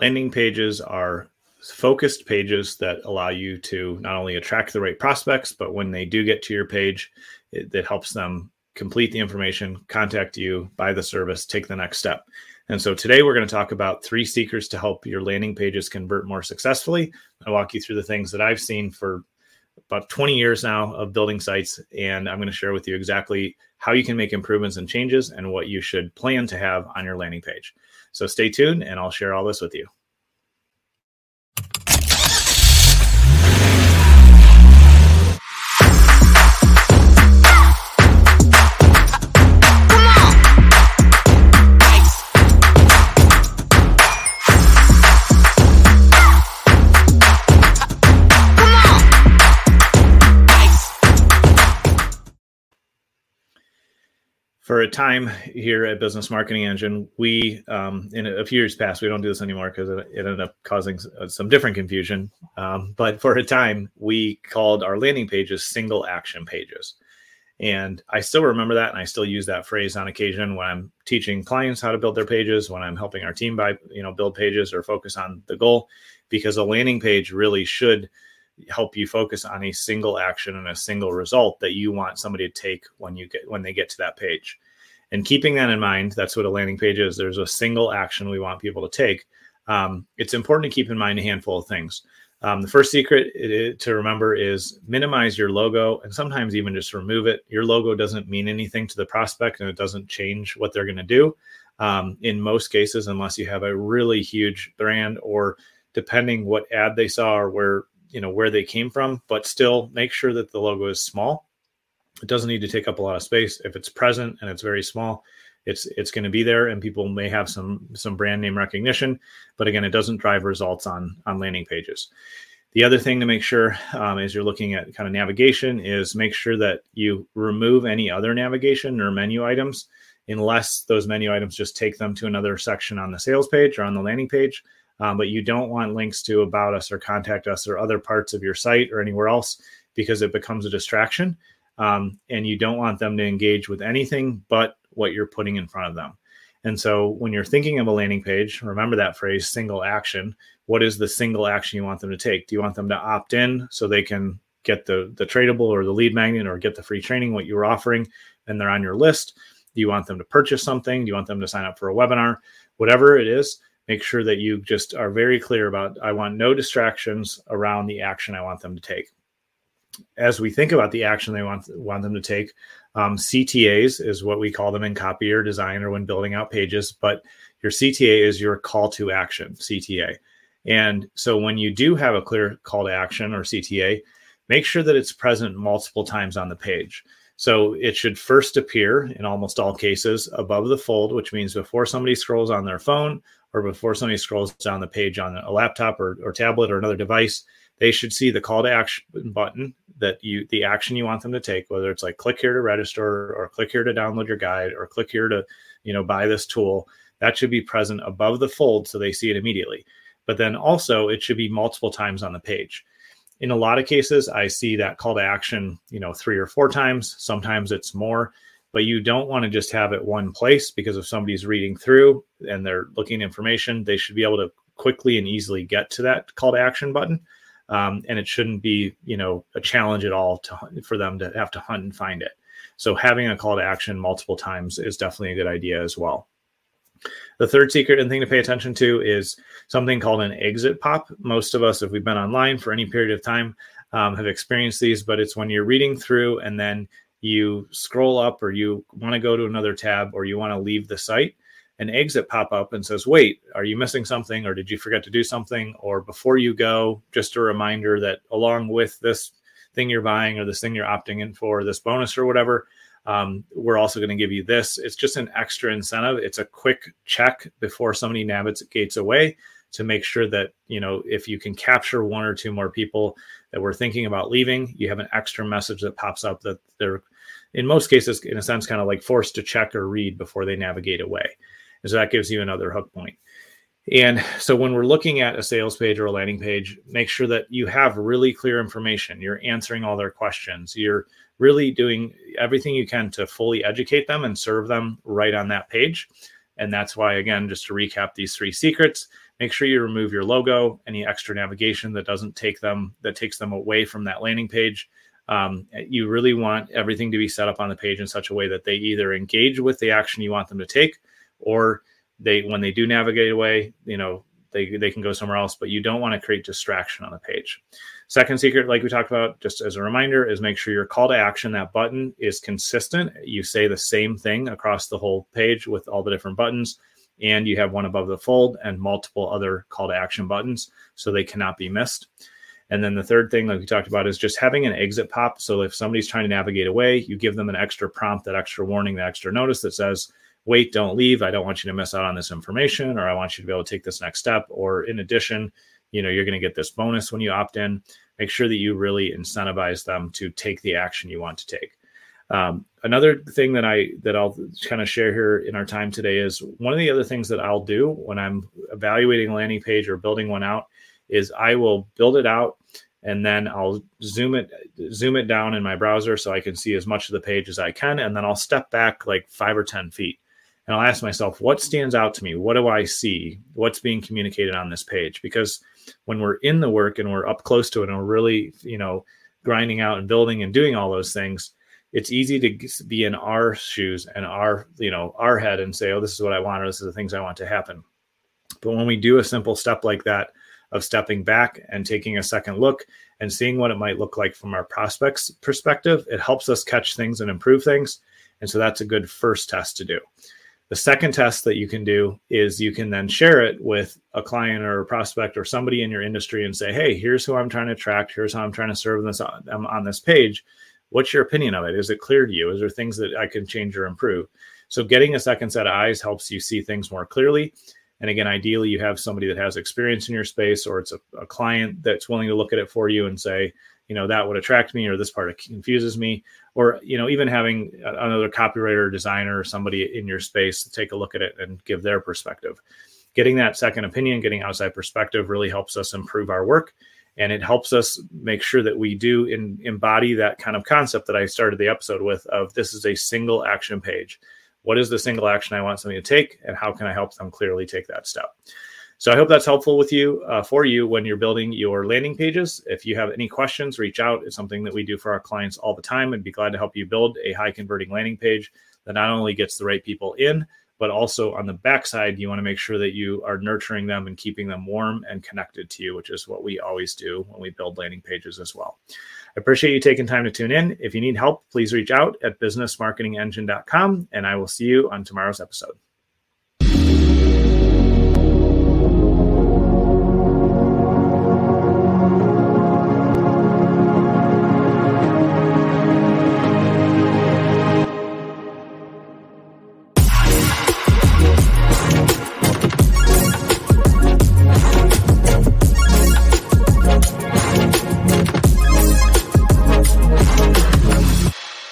Landing pages are focused pages that allow you to not only attract the right prospects, but when they do get to your page, it, it helps them complete the information, contact you, buy the service, take the next step. And so today we're going to talk about three secrets to help your landing pages convert more successfully. I walk you through the things that I've seen for about 20 years now of building sites, and I'm going to share with you exactly how you can make improvements and changes and what you should plan to have on your landing page. So stay tuned, and I'll share all this with you. For a time here at Business Marketing Engine, we um, in a few years past we don't do this anymore because it, ended up causing uh, some different confusion. Um, but for a time, we called our landing pages single action pages, and I still remember that, and I still use that phrase on occasion when I'm teaching clients how to build their pages, when I'm helping our team by you know build pages or focus on the goal, because a landing page really should help you focus on a single action and a single result that you want somebody to take when you get when they get to that page. And keeping that in mind, that's what a landing page is. There's a single action we want people to take. Um, it's important to keep in mind a handful of things. Um, the first secret to remember is minimize your logo and sometimes even just remove it. Your logo doesn't mean anything to the prospect and it doesn't change what they're going to do. Um, in most cases, unless you have a really huge brand or depending what ad they saw or where you know where they came from but still make sure that the logo is small it doesn't need to take up a lot of space. If it's present and it's very small it's it's going to be there and people may have some some brand name recognition. But again it doesn't drive results on on landing pages. The other thing to make sure um, as you're looking at kind of navigation is make sure that you remove any other navigation or menu items unless those menu items just take them to another section on the sales page or on the landing page. Um, but you don't want links to about us or contact us or other parts of your site or anywhere else because it becomes a distraction. Um, and you don't want them to engage with anything but what you're putting in front of them. And so when you're thinking of a landing page, remember that phrase single action. What is the single action you want them to take? Do you want them to opt in so they can get the the tradable or the lead magnet or get the free training what you were offering and they're on your list? Do you want them to purchase something? Do you want them to sign up for a webinar? Whatever it is, make sure that you just are very clear about I want no distractions around the action I want them to take. As we think about the action they want want them to take, um, CTAs is what we call them in copy or design or when building out pages. But your CTA is your call to action, CTA. And so when you do have a clear call to action or CTA, make sure that it's present multiple times on the page. So it should first appear in almost all cases above the fold, which means before somebody scrolls on their phone or before somebody scrolls down the page on a laptop or, or tablet or another device, they should see the call to action button that you the action you want them to take, whether it's like click here to register or click here to download your guide or click here to, you know, buy this tool. That should be present above the fold so they see it immediately. But then also it should be multiple times on the page. In a lot of cases, I see that call to action, you know, three or four times. Sometimes it's more but you don't want to just have it one place because if somebody's reading through and they're looking information, they should be able to quickly and easily get to that call to action button. Um, and it shouldn't be, you know, a challenge at all to for them to have to hunt and find it. So having a call to action multiple times is definitely a good idea as well. The third secret and thing to pay attention to is something called an exit pop. Most of us, if we've been online for any period of time, um, have experienced these, but it's when you're reading through and then you scroll up or you want to go to another tab or you want to leave the site, an exit pop up and says, Wait, are you missing something or did you forget to do something? Or before you go, just a reminder that along with this thing you're buying or this thing you're opting in for, this bonus or whatever, um, we're also going to give you this. It's just an extra incentive. It's a quick check before somebody navigates away to make sure that you know if you can capture one or two more people that we're thinking about leaving you have an extra message that pops up that they're in most cases, in a sense, kind of like forced to check or read before they navigate away. And so that gives you another hook point. And so when we're looking at a sales page or a landing page, make sure that you have really clear information. You're answering all their questions. You're really doing everything you can to fully educate them and serve them right on that page. And that's why, again, just to recap these three secrets, make sure you remove your logo, any extra navigation that doesn't take them that takes them away from that landing page. Um, you really want everything to be set up on the page in such a way that they either engage with the action you want them to take, or they when they do navigate away, you know, they they can go somewhere else. But you don't want to create distraction on the page. Second secret, like we talked about, just as a reminder, is make sure your call to action, that button is consistent. You say the same thing across the whole page with all the different buttons, and you have one above the fold and multiple other call to action buttons so they cannot be missed. And then the third thing, like we talked about, is just having an exit pop. So if somebody's trying to navigate away, you give them an extra prompt, that extra warning, that extra notice that says, wait, don't leave. I don't want you to miss out on this information, or I want you to be able to take this next step. Or in addition, you know you're going to get this bonus when you opt in make sure that you really incentivize them to take the action you want to take um, another thing that i that i'll kind of share here in our time today is one of the other things that i'll do when i'm evaluating a landing page or building one out is i will build it out and then i'll zoom it zoom it down in my browser so i can see as much of the page as i can and then i'll step back like five or ten feet and I'll ask myself, what stands out to me? What do I see? What's being communicated on this page? Because when we're in the work and we're up close to it and we're really, you know, grinding out and building and doing all those things, it's easy to be in our shoes and our, you know, our head and say, oh, this is what I want, or this is the things I want to happen. But when we do a simple step like that of stepping back and taking a second look and seeing what it might look like from our prospects perspective, it helps us catch things and improve things. And so that's a good first test to do. The second test that you can do is you can then share it with a client or a prospect or somebody in your industry and say, "Hey, here's who I'm trying to attract. Here's how I'm trying to serve this on, um, on this page. What's your opinion of it? Is it clear to you? Is there things that I can change or improve?" So getting a second set of eyes helps you see things more clearly. And again, ideally, you have somebody that has experience in your space, or it's a, a client that's willing to look at it for you and say, you know that would attract me or this part confuses me. Or you know even having another copywriter designer or somebody in your space take a look at it and give their perspective. Getting that second opinion getting outside perspective really helps us improve our work. And it helps us make sure that we do in, embody that kind of concept that i started the episode with of this is a single action page. What is the single action i want somebody to take and how can i help them clearly take that step so I hope that's helpful with you uh, for you when you're building your landing pages. If you have any questions, reach out. It's something that we do for our clients all the time and be glad to help you build a high converting landing page that not only gets the right people in, but also on the backside, you want to make sure that you are nurturing them and keeping them warm and connected to you, which is what we always do when we build landing pages as well. I appreciate you taking time to tune in. If you need help, please reach out at businessmarketingengine.com, and I will see you on tomorrow's episode.